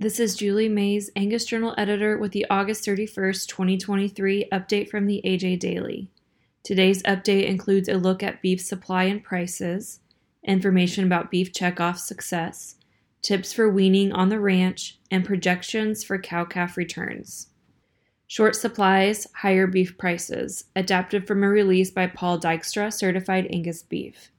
This is Julie Mais, Angus Journal editor, with the August 31st, 2023 update from the AJ Daily. Today's update includes a look at beef supply and prices, information about beef checkoff success, tips for weaning on the ranch, and projections for cow calf returns. Short supplies, higher beef prices, adapted from a release by Paul Dykstra, certified Angus beef.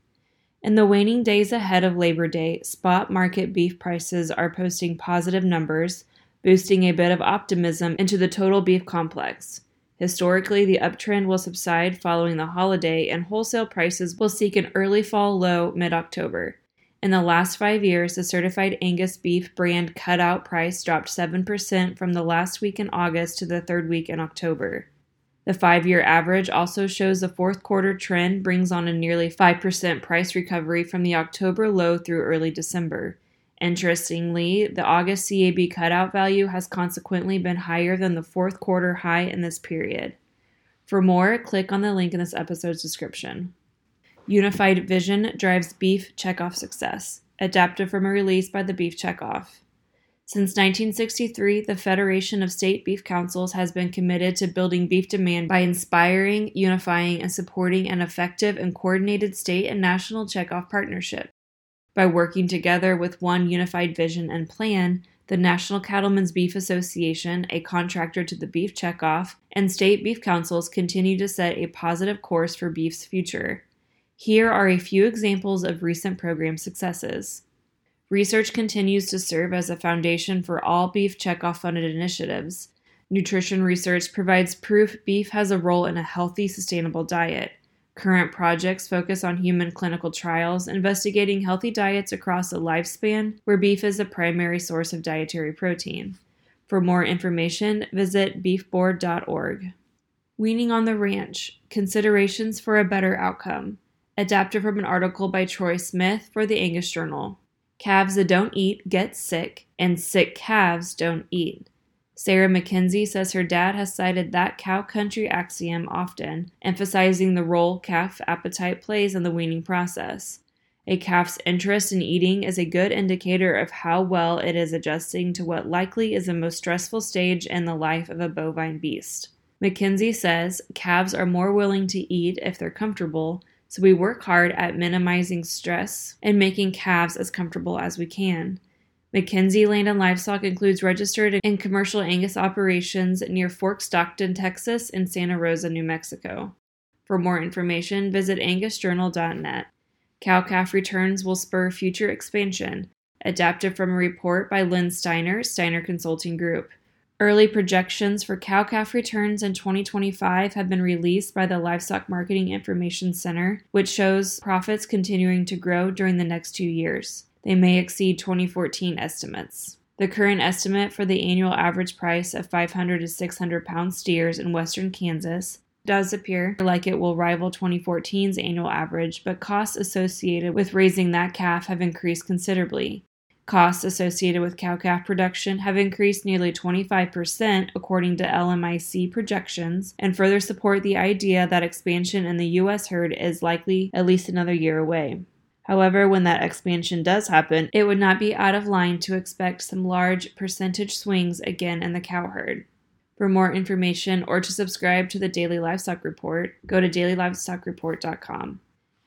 In the waning days ahead of Labor Day, spot market beef prices are posting positive numbers, boosting a bit of optimism into the total beef complex. Historically, the uptrend will subside following the holiday, and wholesale prices will seek an early fall low mid October. In the last five years, the certified Angus beef brand cutout price dropped 7% from the last week in August to the third week in October. The five year average also shows the fourth quarter trend brings on a nearly 5% price recovery from the October low through early December. Interestingly, the August CAB cutout value has consequently been higher than the fourth quarter high in this period. For more, click on the link in this episode's description. Unified Vision drives beef checkoff success, adapted from a release by the Beef Checkoff. Since 1963, the Federation of State Beef Councils has been committed to building beef demand by inspiring, unifying, and supporting an effective and coordinated state and national checkoff partnership. By working together with one unified vision and plan, the National Cattlemen's Beef Association, a contractor to the Beef Checkoff, and state beef councils continue to set a positive course for beef's future. Here are a few examples of recent program successes. Research continues to serve as a foundation for all beef checkoff funded initiatives. Nutrition research provides proof beef has a role in a healthy, sustainable diet. Current projects focus on human clinical trials investigating healthy diets across a lifespan where beef is the primary source of dietary protein. For more information, visit beefboard.org. Weaning on the Ranch Considerations for a Better Outcome. Adapted from an article by Troy Smith for the Angus Journal. Calves that don't eat get sick, and sick calves don't eat. Sarah McKenzie says her dad has cited that cow country axiom often, emphasizing the role calf appetite plays in the weaning process. A calf's interest in eating is a good indicator of how well it is adjusting to what likely is the most stressful stage in the life of a bovine beast. McKenzie says calves are more willing to eat if they're comfortable, so we work hard at minimizing stress and making calves as comfortable as we can. McKenzie Land and Livestock includes registered and commercial Angus operations near Fort Stockton, Texas, and Santa Rosa, New Mexico. For more information, visit angusjournal.net. Cow calf returns will spur future expansion, adapted from a report by Len Steiner, Steiner Consulting Group. Early projections for cow calf returns in 2025 have been released by the Livestock Marketing Information Center, which shows profits continuing to grow during the next two years. They may exceed 2014 estimates. The current estimate for the annual average price of 500 to 600 pound steers in western Kansas does appear like it will rival 2014's annual average, but costs associated with raising that calf have increased considerably. Costs associated with cow calf production have increased nearly 25%, according to LMIC projections, and further support the idea that expansion in the U.S. herd is likely at least another year away. However, when that expansion does happen, it would not be out of line to expect some large percentage swings again in the cow herd. For more information or to subscribe to the Daily Livestock Report, go to dailylivestocksreport.com.